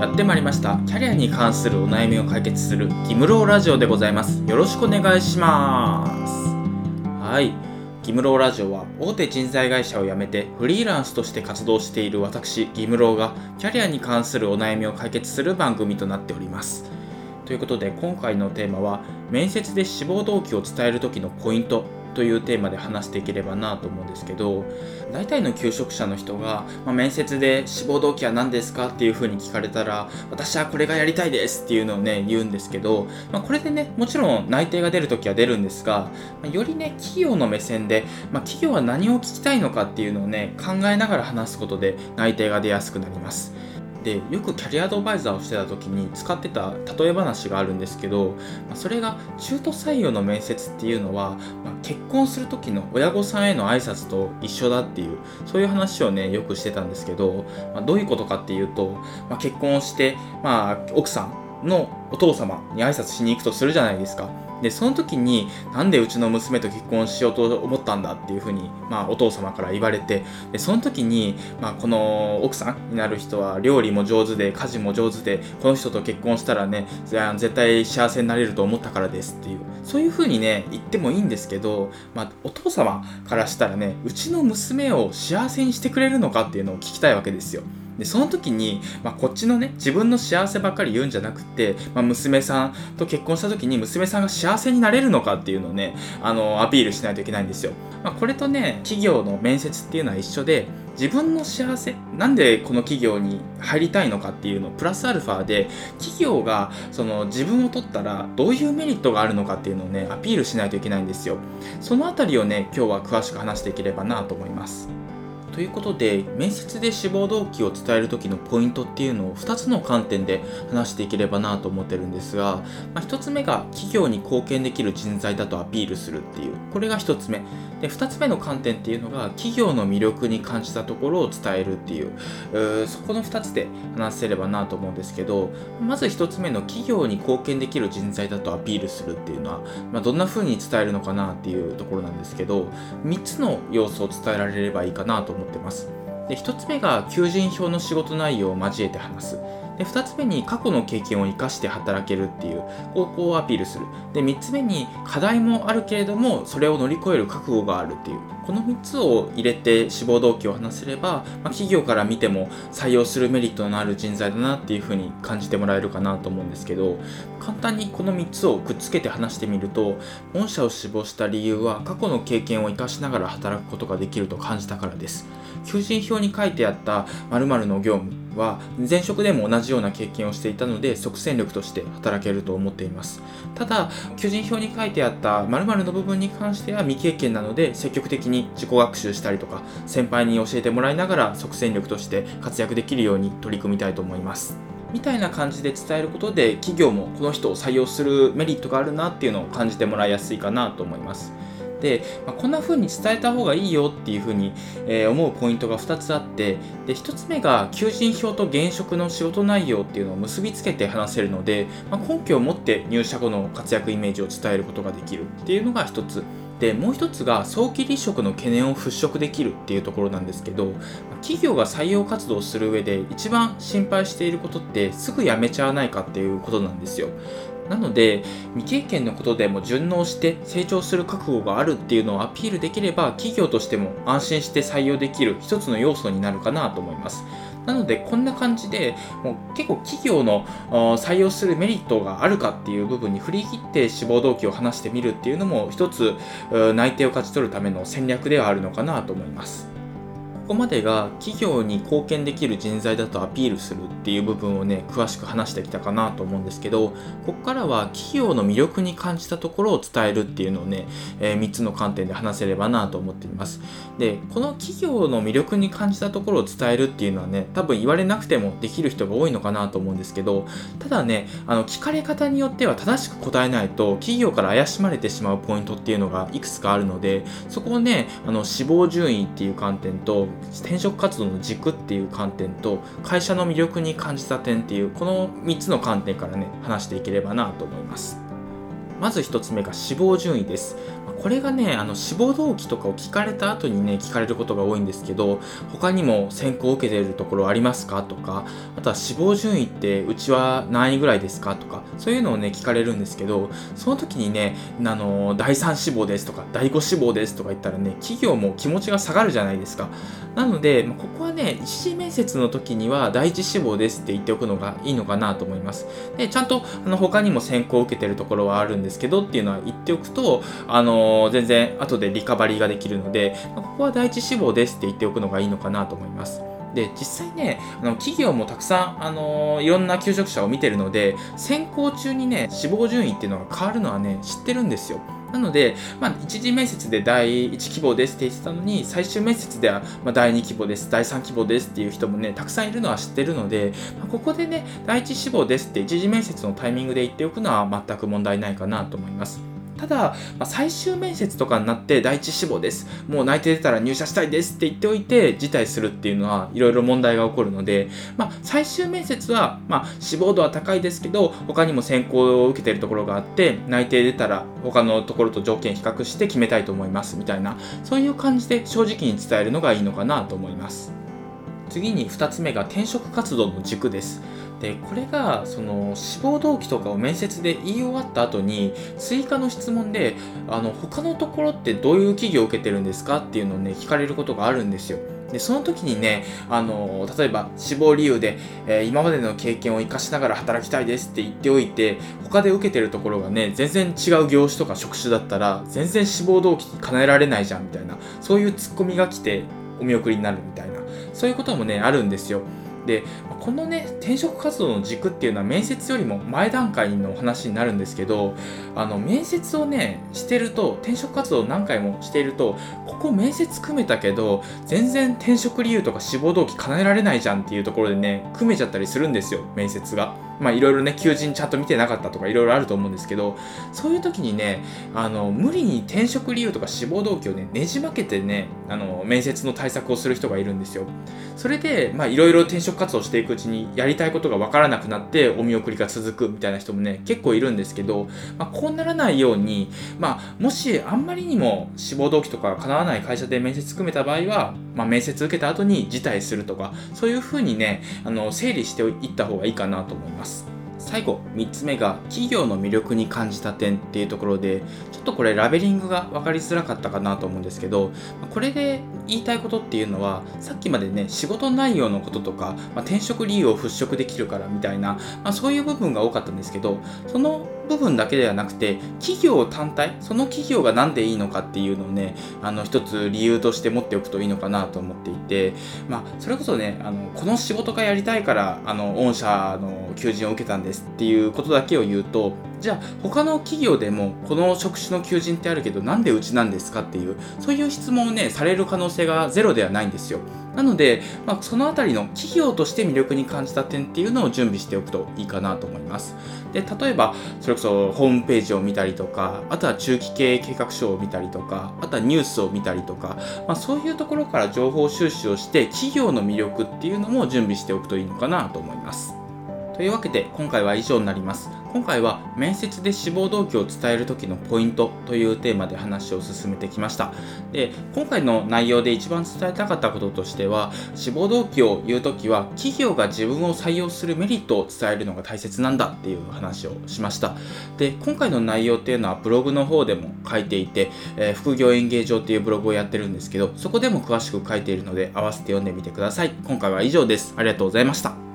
やってまいりました。キャリアに関するお悩みを解決するギムローラジオでございます。よろしくお願いします。はい。ギムローラジオは大手人材会社を辞めてフリーランスとして活動している私ギムローがキャリアに関するお悩みを解決する番組となっております。ということで今回のテーマは面接で志望動機を伝える時のポイント。というテーマで話していければなと思うんですけど大体の求職者の人が、まあ、面接で志望動機は何ですか？っていうふうに聞かれたら私はこれがやりたいですっていうのをね言うんですけど、まあ、これでねもちろん内定が出るときは出るんですが、まあ、よりね企業の目線で、ま企業は何を聞きたいのかっていうのをね考えながら話すことで内定が出やすくなります。でよくキャリアアドバイザーをしてた時に使ってた例え話があるんですけど、まそれが中途採用の面接っていうのは、ま結婚する時の親御さんへの挨拶と一緒だっていうそういう話をねよくしてたんですけど、まどういうことかっていうと、ま結婚をして、まあ、奥さんのお父様に挨拶しに行くとするじゃないですか。でその時になんでうちの娘と結婚しようと思ったんだっていうふうに、まあ、お父様から言われてでその時に、まあ、この奥さんになる人は料理も上手で家事も上手でこの人と結婚したらね絶対幸せになれると思ったからですっていうそういうふうにね言ってもいいんですけど、まあ、お父様からしたらねうちの娘を幸せにしてくれるのかっていうのを聞きたいわけですよ。でその時に、まあ、こっちのね自分の幸せばっかり言うんじゃなくて、まあ、娘さんと結婚した時に娘さんが幸せになれるのかっていうのをねあのアピールしないといけないんですよ、まあ、これとね企業の面接っていうのは一緒で自分の幸せなんでこの企業に入りたいのかっていうのプラスアルファで企業がその自分を取ったらどういうメリットがあるのかっていうのをねアピールしないといけないんですよ。そのあたりをね今日は詳しく話していければなと思います。ということで面接で志望動機を伝える時のポイントっていうのを2つの観点で話していければなと思ってるんですが、まあ、1つ目が企業に貢献できる人材だとアピールするっていうこれが1つ目。で2つ目の観点っていうのが企業の魅力に感じたところを伝えるっていうそこの2つで話せればなと思うんですけどまず1つ目の企業に貢献できる人材だとアピールするっていうのは、まあ、どんな風に伝えるのかなっていうところなんですけど3つの要素を伝えられればいいかなと思ってます。で1つ目が求人票の仕事内容を交えて話す。で2つ目に過去の経験を生かして働けるっていう方向をアピールする。で3つ目に課題もあるけれどもそれを乗り越える覚悟があるっていう。この3つを入れて志望動機を話せれば、まあ、企業から見ても採用するメリットのある人材だなっていうふうに感じてもらえるかなと思うんですけど簡単にこの3つをくっつけて話してみると御社を志望した理由は過去の経験を生かしながら働くことができると感じたからです。求人票に書いてあった〇〇の業務は前職でも同じような経験をしていたので即戦力として働けると思っています。ただ求人票に書いてあった〇〇の部分に関しては未経験なので積極的に自己学習したりとか先輩に教えてもらいながら即戦力として活躍できるように取り組みたいと思います。みたいな感じで伝えることで企業もこの人を採用するメリットがあるなっていうのを感じてもらいやすいかなと思います。で、まあ、こんな風に伝えた方がいいよっていう風に、えー、思うポイントが2つあってで1つ目が求人票と現職の仕事内容っていうのを結びつけて話せるので、まあ、根拠を持って入社後の活躍イメージを伝えることができるっていうのが1つ。でもう一つが早期離職の懸念を払拭できるっていうところなんですけど企業が採用活動をする上で一番心配していることってすぐ辞めちゃわないかっていうことなんですよ。なので未経験のことでも順応して成長する覚悟があるっていうのをアピールできれば企業としても安心して採用できる一つの要素になるかなと思います。なのでこんな感じでもう結構企業の採用するメリットがあるかっていう部分に振り切って志望動機を話してみるっていうのも一つ内定を勝ち取るための戦略ではあるのかなと思います。ここまでが企業に貢献できる人材だとアピールするっていう部分をね詳しく話してきたかなと思うんですけどここからは企業の魅力に感じたところを伝えるっていうのをね、えー、3つの観点で話せればなと思っています。でこの企業の魅力に感じたところを伝えるっていうのはね多分言われなくてもできる人が多いのかなと思うんですけどただねあの聞かれ方によっては正しく答えないと企業から怪しまれてしまうポイントっていうのがいくつかあるのでそこをねあの死亡順位っていう観点と転職活動の軸っていう観点と会社の魅力に感じた点っていうこの3つの観点からね話していければなと思います。まず1つ目が死亡順位です。これがねあの志望動機とかを聞かれた後にね聞かれることが多いんですけど他にも選考を受けているところありますか？とかあとは志望順位ってうちは何位ぐらいですか？とかそういうのをね聞かれるんですけどその時にねあの第3志望ですとか第5志望ですとか言ったらね企業も気持ちが下がるじゃないですか。なのでここはね一次面接の時には第一志望ですって言っておくのがいいのかなと思います。でちゃんとあの他にも選考を受けてるところはあるんですですけどっていうのは言っておくとあの全然後でリカバリーができるので、ここは第一志望ですって言っておくのがいいのかなと思います。で実際ねあの企業もたくさん、あのいろんな求職者を見てるので選考中にね志望順位っていうのが変わるのはね知ってるんですよなので、まあ、一次面接で第1希望ですって言ってたのに最終面接では、ま、第2希望です第3希望ですっていう人もねたくさんいるのは知ってるので、まあ、ここでね第1志望ですって一次面接のタイミングで言っておくのは全く問題ないかなと思います。ただ、まあ、最終面接とかになって第一志望です。もう内定出たら入社したいですって言っておいて辞退するっていうのはいろいろ問題が起こるので、まあ、最終面接は、まあ、志望度は高いですけど、他にも選考を受けてるところがあって、内定出たら他のところと条件比較して決めたいと思いますみたいな、そういう感じで正直に伝えるのがいいのかなと思います。次に2つ目が転職活動の軸です。でこれがその志望動機とかを面接で言い終わった後に追加の質問であの他のところってどういう企業を受けてるんですか？っていうのをね聞かれることがあるんですよ。でその時にねあの例えば志望理由で、えー、今までの経験を生かしながら働きたいですって言っておいて他で受けてるところがね全然違う業種とか職種だったら全然志望動機叶えられないじゃんみたいなそういうツッコミが来てお見送りになるみたいなそういうこともねあるんですよ。でこのね転職活動の軸っていうのは面接よりも前段階の話になるんですけどあの面接をねしてると転職活動を何回もしているとここ面接組めたけど全然転職理由とか志望動機叶えられないじゃんっていうところでね組めちゃったりするんですよ面接が。まあいろいろね、求人ちゃんと見てなかったとかいろいろあると思うんですけど、そういう時にね、あの、無理に転職理由とか志望動機をね、ねじ曲げてね、あの、面接の対策をする人がいるんですよ。それで、まあいろいろ転職活動していくうちにやりたいことがわからなくなってお見送りが続くみたいな人もね、結構いるんですけど、まあこうならないように、まあもしあんまりにも志望動機とか叶わない会社で面接組めた場合は、まあ面接受けた後に辞退するとか、そういうふうにね、あの、整理していった方がいいかなと思います。最後3つ目が企業の魅力に感じた点っていうところでちょっとこれラベリングが分かりづらかったかなと思うんですけどこれで言いたいことっていうのはさっきまでね仕事内容のこととか、まあ、転職理由を払拭できるからみたいな、まあ、そういう部分が多かったんですけどその部分だけではなくて企業単体その企業が何でいいのかっていうのをねあの一つ理由として持っておくといいのかなと思っていてまあそれこそねあのこの仕事がやりたいからあの御社の求人を受けたんですっていうことだけを言うとじゃあ他の企業でもこの職種の求人ってあるけどなんでうちなんですかっていうそういう質問をねされる可能性がゼロではないんですよ。なので、まあ、そのあたりの企業として魅力に感じた点っていうのを準備しておくといいかなと思います。で例えばそれこそホームページを見たりとかあとは中期経営計画書を見たりとかあとはニュースを見たりとか、まあ、そういうところから情報収集をして企業の魅力っていうのも準備しておくといいのかなと思います。というわけで今回は以上になります。今回は面接で志望動機を伝える時のポイントというテーマで話を進めてきました。で今回の内容で一番伝えたかったこととしては志望動機を言う時は企業が自分を採用するメリットを伝えるのが大切なんだっていう話をしました。で今回の内容っていうのはブログの方でも書いていて、えー、副業演芸場っていうブログをやってるんですけどそこでも詳しく書いているので合わせて読んでみてください。今回は以上です。ありがとうございました。